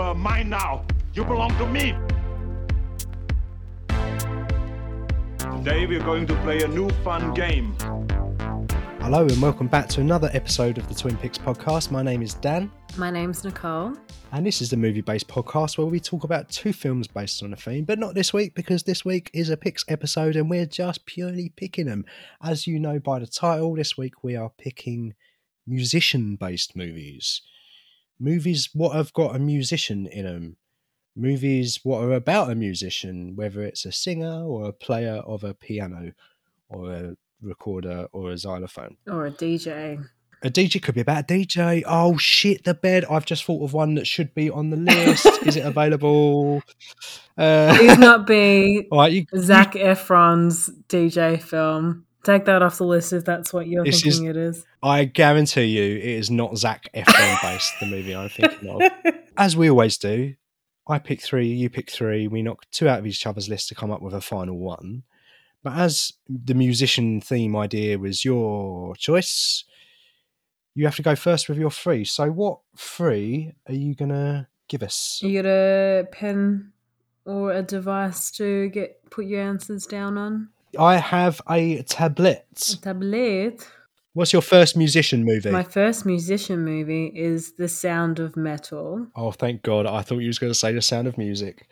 are mine now. You belong to me. Today we're going to play a new fun game. Hello and welcome back to another episode of the Twin Picks podcast. My name is Dan, My name's Nicole. and this is the movie based podcast where we talk about two films based on a theme, but not this week because this week is a picks episode and we're just purely picking them. As you know by the title, this week we are picking musician based movies. Movies what have got a musician in them. Movies what are about a musician, whether it's a singer or a player of a piano or a recorder or a xylophone. Or a DJ. A DJ could be about a DJ. Oh shit, the bed. I've just thought of one that should be on the list. Is it available? Uh, Please not be all right, you, Zac Efron's DJ film. Take that off the list if that's what you're This thinking is- it is. I guarantee you, it is not Zac Efron based. the movie I'm thinking of. As we always do, I pick three, you pick three. We knock two out of each other's list to come up with a final one. But as the musician theme idea was your choice, you have to go first with your three. So, what three are you gonna give us? You got a pen or a device to get put your answers down on? I have a A tablet. tablet. What's your first musician movie? My first musician movie is The Sound of Metal. oh, thank God! I thought you was going to say The Sound of Music.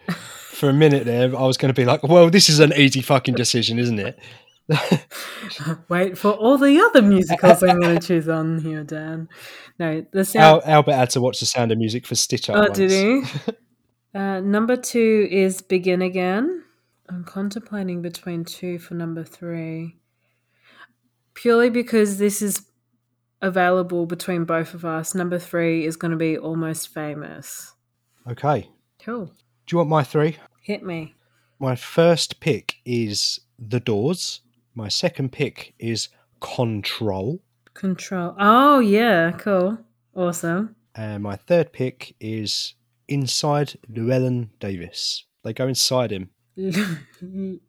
For a minute there, I was going to be like, "Well, this is an easy fucking decision, isn't it?" Wait for all the other musicals I'm going to choose on here, Dan. No, The Sound. Al- Albert had to watch The Sound of Music for Stitch Up. Oh, once. did he? uh, number two is Begin Again. I'm contemplating between two for number three. Purely because this is available between both of us. Number three is going to be Almost Famous. Okay. Cool. Do you want my three? Hit me. My first pick is The Doors. My second pick is Control. Control. Oh, yeah. Cool. Awesome. And my third pick is Inside Llewellyn Davis. They go inside him.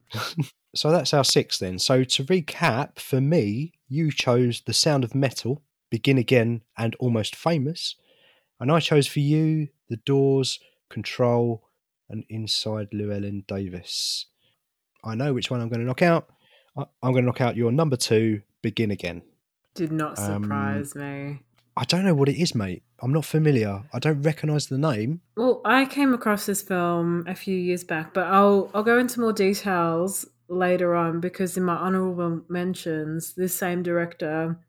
So that's our six then. So to recap, for me, you chose The Sound of Metal, Begin Again, and Almost Famous. And I chose for you The Doors, Control, and Inside Llewellyn Davis. I know which one I'm going to knock out. I'm going to knock out your number two, Begin Again. Did not Um, surprise me. I don't know what it is, mate. I'm not familiar. I don't recognise the name. Well, I came across this film a few years back, but I'll I'll go into more details later on because in my honorable mentions, this same director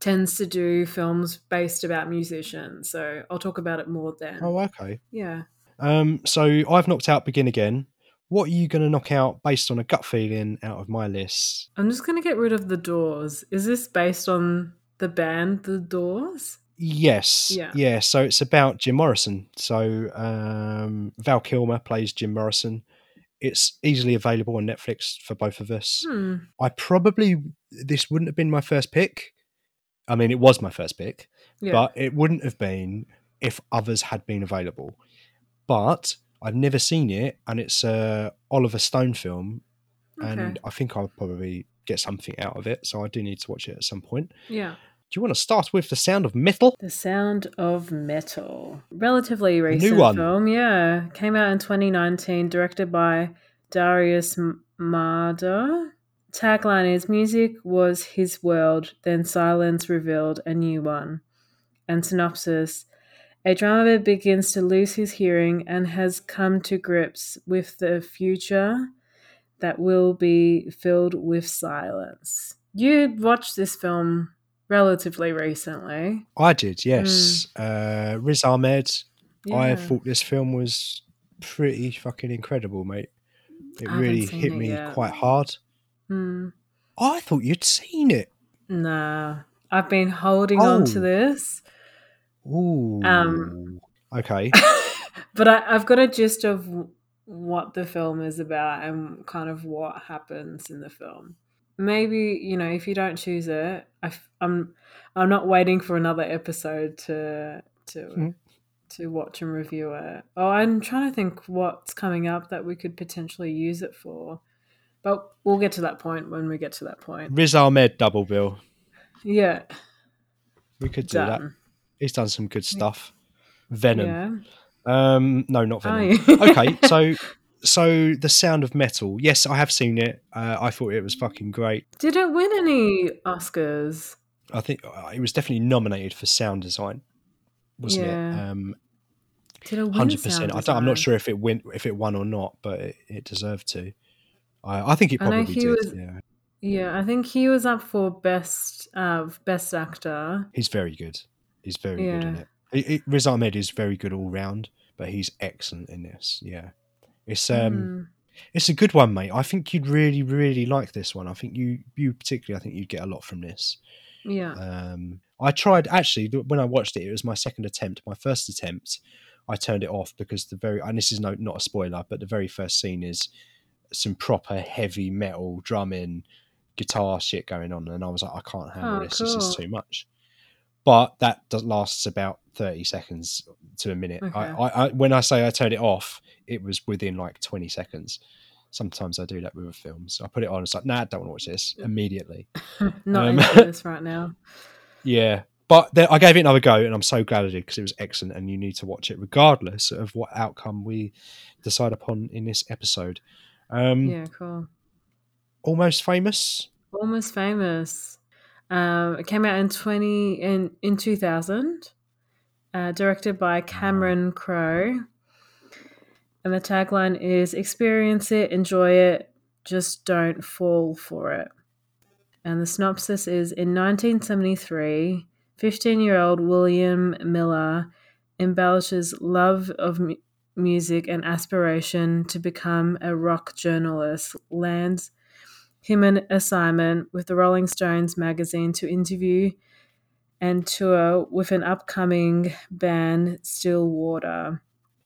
tends to do films based about musicians. So I'll talk about it more then. Oh, okay. Yeah. Um, so I've knocked out Begin Again. What are you going to knock out based on a gut feeling out of my list? I'm just gonna get rid of the doors. Is this based on the band The Doors? Yes. Yeah. Yeah. So it's about Jim Morrison. So um, Val Kilmer plays Jim Morrison. It's easily available on Netflix for both of us. Hmm. I probably this wouldn't have been my first pick. I mean, it was my first pick, Yeah. but it wouldn't have been if others had been available. But I've never seen it, and it's a Oliver Stone film, and I think I'll probably get something out of it. So I do need to watch it at some point. yeah. Do you want to start with the sound of metal? The Sound of Metal. Relatively recent one. film, yeah. Came out in 2019, directed by Darius Marder. Tagline is Music was his world, then silence revealed a new one. And synopsis A drummer begins to lose his hearing and has come to grips with the future that will be filled with silence. You watched this film relatively recently. I did, yes. Uh, Riz Ahmed. I thought this film was pretty fucking incredible, mate. It I really hit it me yet. quite hard. Hmm. I thought you'd seen it. Nah, I've been holding on to Oh. this, Ooh. Um, okay. but I, I've got a gist of what the film is about and kind of what happens in the film. Maybe you know if you don't choose it, I, am I'm not waiting for another episode to to Mhm. to watch and review it. Oh, I'm trying to think what's coming up that we could potentially use it for, but we'll get to that point when we get to that point. Riz Ahmed double bill. Yeah, We could do that. He's done some good stuff. Venom. Yeah. Um, no, not Venom. you? okay, so so the Sound of Metal. Yes, I have seen it. Uh, I thought it was fucking great. Did it win any Oscars? I think uh, it was definitely nominated for sound design, wasn't Yeah. it? Um, Did it win 100%. I don't, I'm not sure if it win if it won or not, but it, it deserved to. I, I think it probably he did. was- Yeah, Yeah, I think he was up for best uh, best actor. he's very good. He's very good in it. It, it Riz Ahmed is very good all round, but he's excellent in this. Yeah, it's um. Mm. It's a good one, mate. I think you'd really, really like this one. I think you, you particularly, I think you'd get a lot from this. Yeah. Um, I tried actually when I watched it. It was my second attempt. My first attempt, I turned it off because the very and this is no not a spoiler, but the very first scene is some proper heavy metal drumming, guitar shit going on, and I was like, I can't handle Oh, this. This is too much. But that does, lasts about thirty seconds to a minute. I, Okay. I, I when I say I turned it off, it was within like twenty seconds. Sometimes I do that with films. I put it on. And it's like, nah, I don't want to watch this immediately. Not Um, into this right now. Yeah, but then I gave it another go, and I'm so glad I did because it was excellent. And you need to watch it regardless of what outcome we decide upon in this episode. Um, Yeah, cool. Almost famous. Almost famous. Um, it came out in twenty in in two thousand. Uh, directed by Cameron Crowe. And the tagline is experience it, enjoy it, just don't fall for it. And the synopsis is in 1973, 15 year old William Miller embellishes love of mu- music and aspiration to become a rock journalist, lands him an assignment with the Rolling Stones magazine to interview and tour with an upcoming band, Stillwater.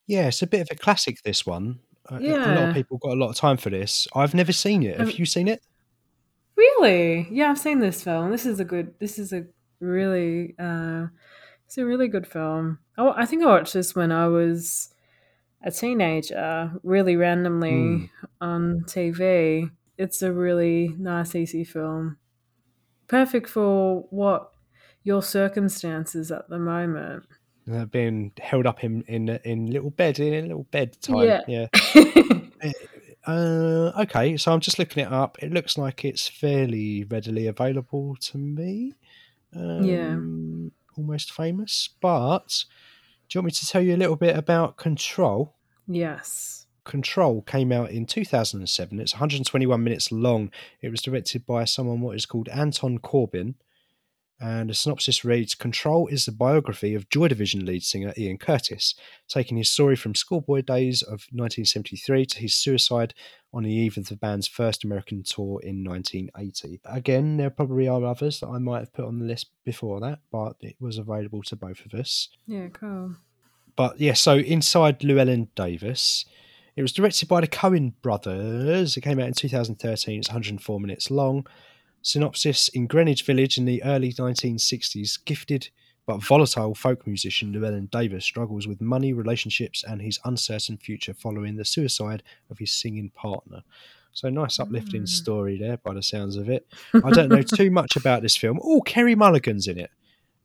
Yeah, it's a bit of a classic. This one. A- A, a lot of people got a lot of time for this. I've never seen it. Have Um, you seen it? Really? Yeah, I've seen this film. This is a good. This is a really. Uh, it's a really good film. I, I think I watched this when I was a teenager, really randomly Mm. on TV. It's a really nice, easy film. Perfect for what your circumstances at the moment. Uh, being held up in in in little bed in a little bed time. Yeah. yeah. Uh, okay, so I'm just looking it up. It looks like it's fairly readily available to me. Um, Yeah. Almost famous. But do you want me to tell you a little bit about Control? yes. Control came out in 2007. It's 121 minutes long. It was directed by someone what is called Anton Corbijn. And the synopsis reads Control is the biography of Joy Division lead singer Ian Curtis, taking his story from schoolboy days of 1973 to his suicide on the eve of the band's first American tour in 1980. Again, there probably are others that I might have put on the list before that, but it was available to both of us. Yeah. Cool. But yeah, so inside Llewellyn Davis, it was directed by the Coen brothers. It came out in 2013. It's 104 minutes long. Synopsis In Greenwich Village in the early 1960s, gifted but volatile folk musician Llewellyn Davis struggles with money, relationships, and his uncertain future following the suicide of his singing partner. So, nice uplifting Mm. story there by the sounds of it. I don't know too much about this film. Oh, Carey Mulligan's in it.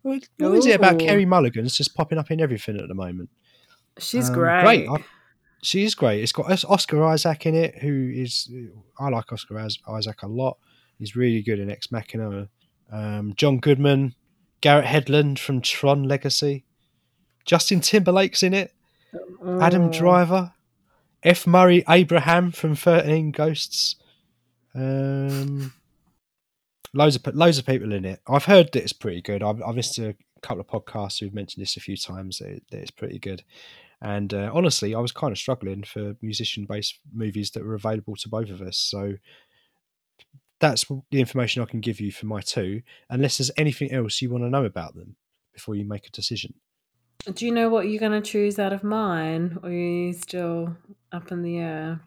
What is it about. Carey Mulligan's just popping up in everything at the moment? She's Um, great. I- she is great. It's got Oscar Isaac in it, who is I like Oscar Isaac a lot. He's really good in Ex Machina. Um, John Goodman, Garrett Hedlund from Tron Legacy, Justin Timberlake's in it. Adam Oh. Driver, F. Murray Abraham from Thirteen Ghosts. Um, loads of loads of people in it. I've heard that it's pretty good. I've, I've listened to a couple of podcasts who've mentioned this a few times. That, it- that it's pretty good. And uh, honestly, I was kind of struggling for musician-based movies that were available to both of us. So that's the information I can give you for my two. Unless there's anything else you want to know about them before you make a decision. Do you know what you're going to choose out of mine, or are you still up in the air?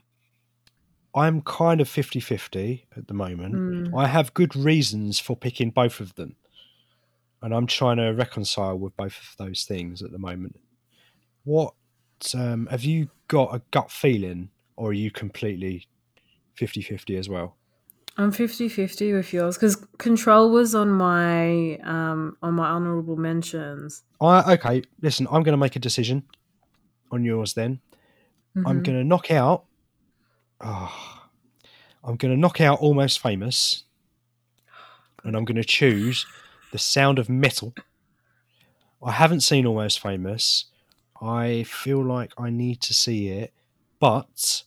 I'm kind of 50 50 at the moment. Hmm. I have good reasons for picking both of them. And I'm trying to reconcile with both of those things at the moment. What um, have you got a gut feeling, or are you completely 50 50 as well? I'm 50-50 with yours because Control was on my um on my honorable mentions. I, okay, listen, I'm going to make a decision. on yours then. I'm Mhm. going to knock out. Oh, I'm going to knock out Almost Famous. And I'm going to choose The Sound of Metal. I haven't seen Almost Famous. I feel like I need to see it. But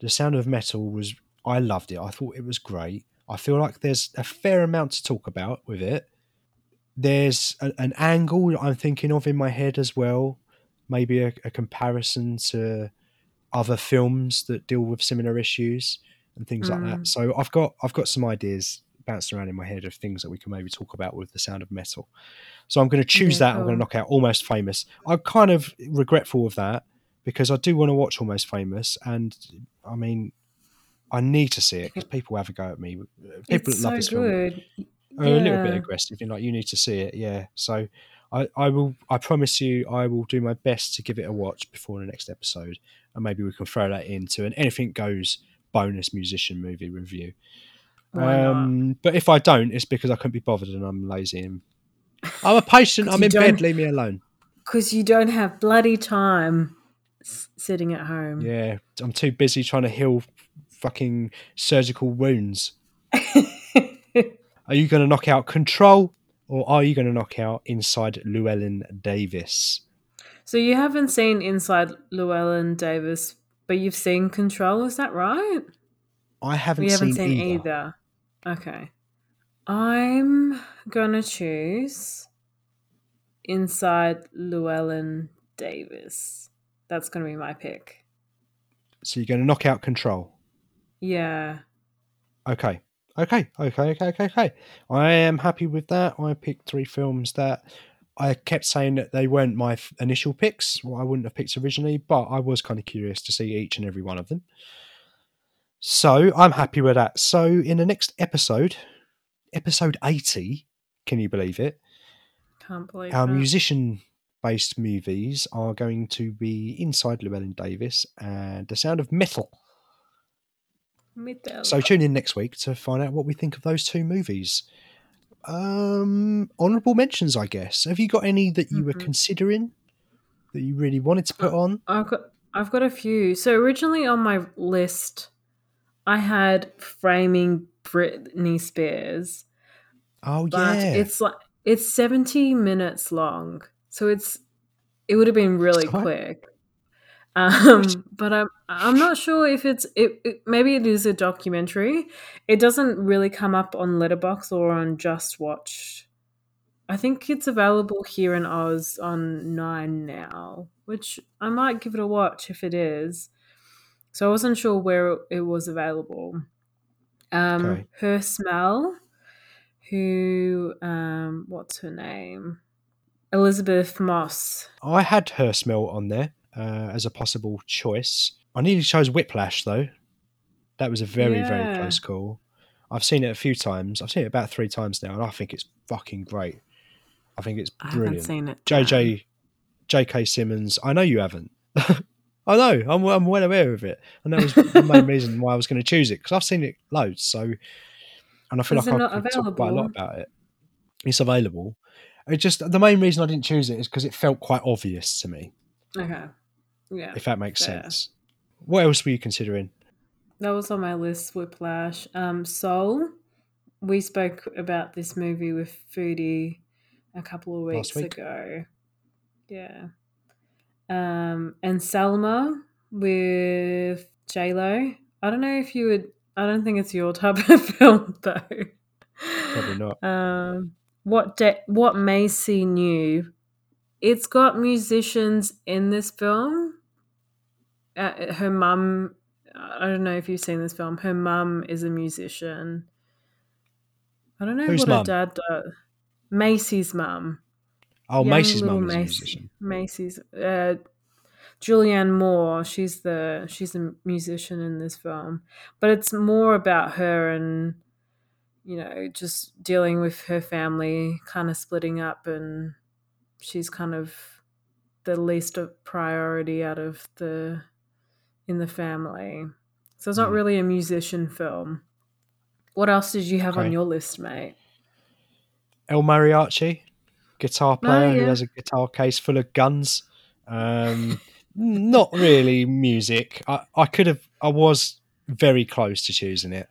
The Sound of Metal was. I loved it. I thought it was great. I feel like there's a fair amount to talk about with it. There's a, an angle I'm thinking of in my head as well. Maybe a, a comparison to other films that deal with similar issues and things like that. Mm. So I've got I've got some ideas bouncing around in my head of things that we can maybe talk about with the sound of metal. So I'm going to choose Yeah, that. I'm going to knock out Almost Famous. I'm kind of regretful of that because I do want to watch Almost Famous, and I mean, I need to see it because people have a go at me. People it's love so this film good. are a little bit Yeah. aggressive and like you need to see it yeah so I, I will i promise you i will do my best to give it a watch before the next episode and maybe we can throw that into an anything goes bonus musician movie review um but if i don't it's because i couldn't be bothered and i'm lazy and i'm a patient, i'm in bed leave me alone Because you don't have bloody time s- sitting at home. yeah i'm too busy trying to heal fucking surgical wounds are you going to knock out control or are you going to knock out inside llewellyn davis so you haven't seen Inside Llewellyn Davis, but you've seen Control, is that right? i haven't, we haven't seen, seen, either. either. Okay. I'm gonna choose Inside Llewellyn Davis. That's gonna be my pick. So you're going to knock out control. Yeah. Okay. Okay. Okay. Okay. Okay. Okay. I am happy with that. I picked three films that I kept saying that they weren't my f- initial picks. Well, I wouldn't have picked originally, but I was kind of curious to see each and every one of them. So I'm happy with that. So in the next episode, episode 80, can you believe it? Can't believe it. Our that. musician based movies are going to be Inside Llewellyn Davis and The Sound of Metal. Metal. So tune in next week to find out what we think of those two movies. Um, honorable mentions, I guess. Have you got any that you were Mhm. considering that you really wanted to put on? I've got I've got a few. So originally on my list, I had framing Britney Spears, Oh but yeah, it's like it's seventy minutes long, so it's it would have been really That's right. Um, but I'm I'm not sure if it's it, it. Maybe it is a documentary. It doesn't really come up on Letterboxd or on Just Watch. I think it's available here in Oz on Nine now, which I might give it a watch if it is. So I wasn't sure where it was available. Um, Okay. Her Smell, who, um, what's her name? Elisabeth Moss. I had her smell on there uh, as a possible choice. I nearly chose Whiplash though. That was a very very close call. I've seen it a few times. I've seen it about three times now, and I think it's fucking great. I think it's I brilliant. haven't seen it. JJ, J.K. Simmons. I know you haven't. I know. I'm, I'm well aware of it, and that was the main reason why I was going to choose it because I've seen it loads. So, and I feel Is like I could talk quite a lot about it. It's available. It just the main reason I didn't choose it is because it felt quite obvious to me. Okay. Yeah. If that makes fair. sense. What else were you considering? That was on my list, Whiplash. Um, Soul. We spoke about this movie with Foodie a couple of weeks week. ago. Yeah. Um, and Selma with J Lo. I don't know if you would. I don't think it's your type of film though. Probably not. Um, what de- what Maisie knew. It's got musicians in this film. Uh, her mum. I don't know if you've seen this film. Her mum is a musician. I don't know Whose what mum? her dad does. Maisie's mum. Oh, Young Maisie's mum is a musician. Maisie's. Uh, Julianne Moore. She's the she's a musician in this film, but it's more about her and you know just dealing with her family, kind of splitting up, and she's kind of the least of priority out of the in the family. So it's not Mm. really a musician film. What else did you have on your list, mate? El Mariachi, guitar player who yeah. has a guitar case full of guns. Um, not really music. I, I could have. I was very close to choosing it.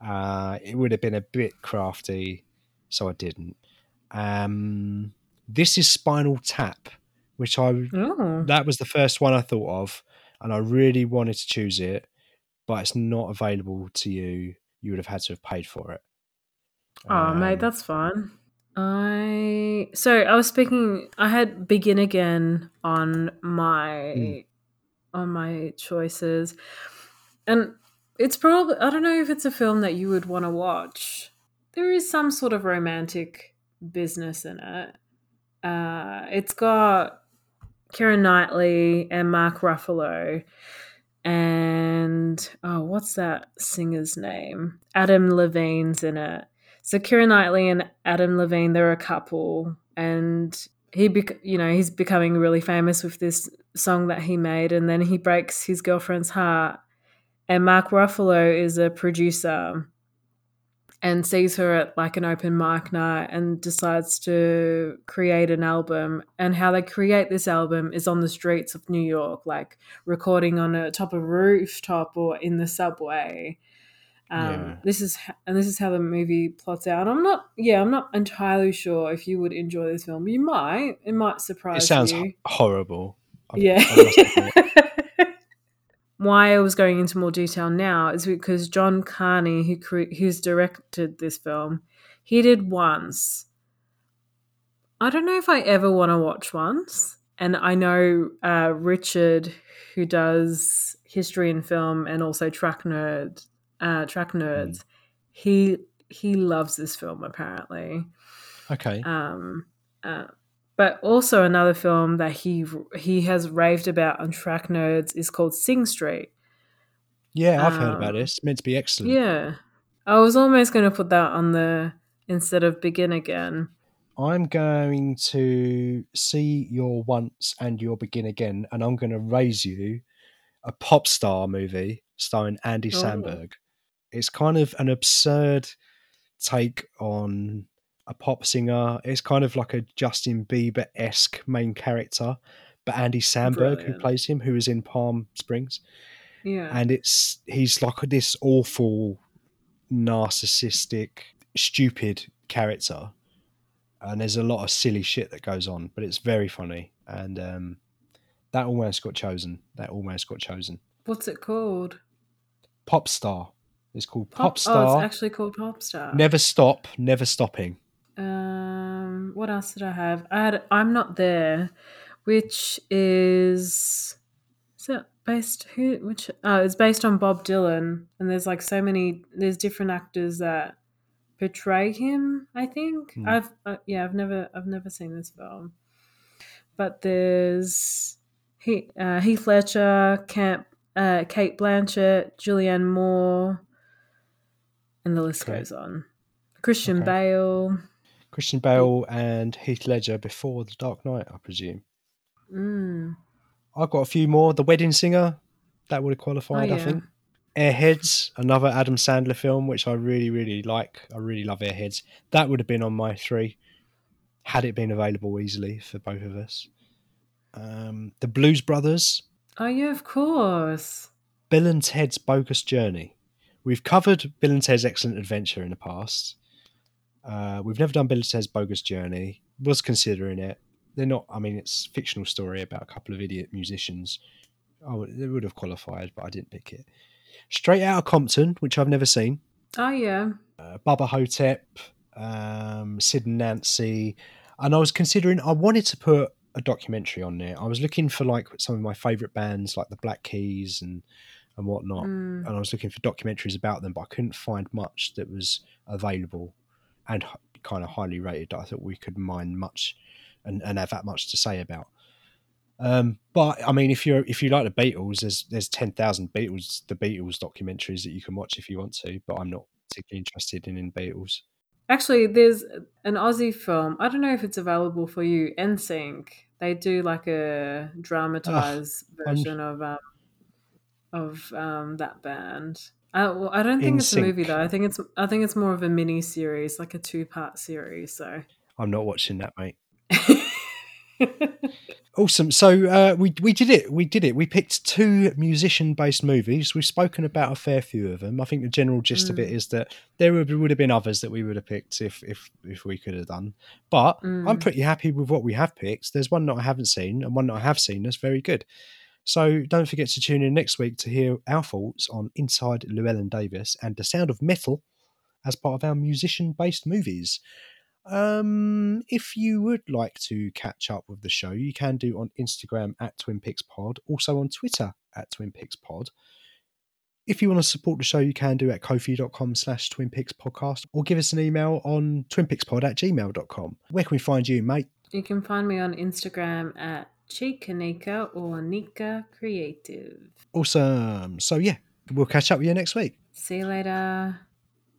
Uh, it would have been a bit crafty, so I didn't. Um, this is Spinal Tap, which I Oh. that was the first one I thought of, and I really wanted to choose it, but it's not available to you. You would have had to have paid for it. Oh, mate, Um, that's fine. I so I was speaking. I had begin again on my Mm. on my choices, and it's probably I don't know if it's a film that you would want to watch. There is some sort of romantic business in it. Uh, it's got Karen Knightley and Mark Ruffalo, and oh, what's that singer's name? Adam Levine's in it. So Keira Knightley and Adam Levine, they're a couple, and he, you know, he's becoming really famous with this song that he made, and then he breaks his girlfriend's heart. And Mark Ruffalo is a producer, and sees her at like an open mic night, and decides to create an album. And how they create this album is on the streets of New York, like recording on a top of a rooftop or in the subway. Um, Yeah. This is and this is how the movie plots out. I'm not, yeah, I'm not entirely sure if you would enjoy this film. You might. It might surprise you. it sounds you. horrible. I- yeah. I must admit. Why I was going into more detail now is because John Carney, who cre- who's directed this film, he did once. I don't know if I ever want to watch once, and I know uh, Richard, who does history and film and also track nerd, uh, track nerds, he he loves this film apparently. Okay. Um, uh, but also another film that he he has raved about on Track Nerds is called Sing Street. Yeah, I've heard about um, this. Meant to be excellent. Yeah, I was almost going to put that on the instead of Begin Again. I'm going to see your once and your begin again, and I'm going to raise you a pop star movie starring Andy Oh. Samberg. It's kind of an absurd take on a pop singer. It's kind of like a Justin Bieber esque main character, but Andy Samberg, who plays him, who is in Palm Springs, Yeah, and it's he's like this awful, narcissistic, stupid character, and there's a lot of silly shit that goes on, but it's very funny, and um, that almost got chosen. That almost got chosen. what's it called? Pop star. It's called Pop, Oh, Star. it's actually called Pop Star. Never stop, never stopping. Um, what else did I have? I had I'm not there, which is is it based who which oh it's based on Bob Dylan and there's like so many there's different actors that portray him. I think Hmm. I've uh, yeah I've never I've never seen this film, but there's he uh, Heath Ledger, Camp, uh, Cate Blanchett, Julianne Moore, and the list Okay. goes on. Christian Okay. Bale. Christian Bale and Heath Ledger before The Dark Knight, I presume. Mm. I've got a few more. The Wedding Singer, that would have qualified, Oh, I think. Airheads, another Adam Sandler film, which I really, really like. I really love Airheads. That would have been on my three, had it been available easily for both of us. Um, the Blues Brothers, Oh yeah, of course. Bill and Ted's Bogus Journey. We've covered Bill and Ted's Excellent Adventure in the past. Uh, we've never done Bill and Ted's Bogus Journey. Was considering it. They're not. I mean, it's a fictional story about a couple of idiot musicians. Oh, they would have qualified, but I didn't pick it. Straight Out of Compton, which I've never seen. Oh yeah. Uh, Bubba Ho-Tep, um, Sid and Nancy, and I was considering. I wanted to put a documentary on there. I was looking for like some of my favourite bands, like the Black Keys and and whatnot Mm. and I was looking for documentaries about them, but I couldn't find much that was available and kind of highly rated that I thought we could mine much and, and have that much to say about. Um, but I mean, if you're if you like the Beatles, there's there's ten thousand Beatles the Beatles documentaries that you can watch if you want to. But I'm not particularly interested in in Beatles. Actually, there's an Aussie film. I don't know if it's available for you. INXS. They do like a dramatized I'm- version of um, of um, that band. Uh, well, I don't think it's a movie though. I think it's I think it's more of a mini series, like a two part series. So I'm not watching that, mate. Awesome. So uh, we we did it. We did it. We picked two musician-based movies. We've spoken about a fair few of them. I think the general gist of it is that there would, would have been others that we would have picked if if if we could have done. But I'm Mm. pretty happy with what we have picked. There's one that I haven't seen and one that I have seen that's very good. So don't forget to tune in next week to hear our thoughts on Inside Llewellyn Davis and The Sound of Metal as part of our musician-based movies. Um, if you would like to catch up with the show, you can do on Instagram at Twin Peaks Pod, also on Twitter at Twin Peaks Pod. If you want to support the show, you can do at kofi.com slash Twin Peaks Podcast or give us an email on twinpeakspod at gmail.com. Where can we find you, mate? You can find me on Instagram at Chikanika or Nika Creative. Awesome. So, yeah, we'll catch up with you next week. See you later.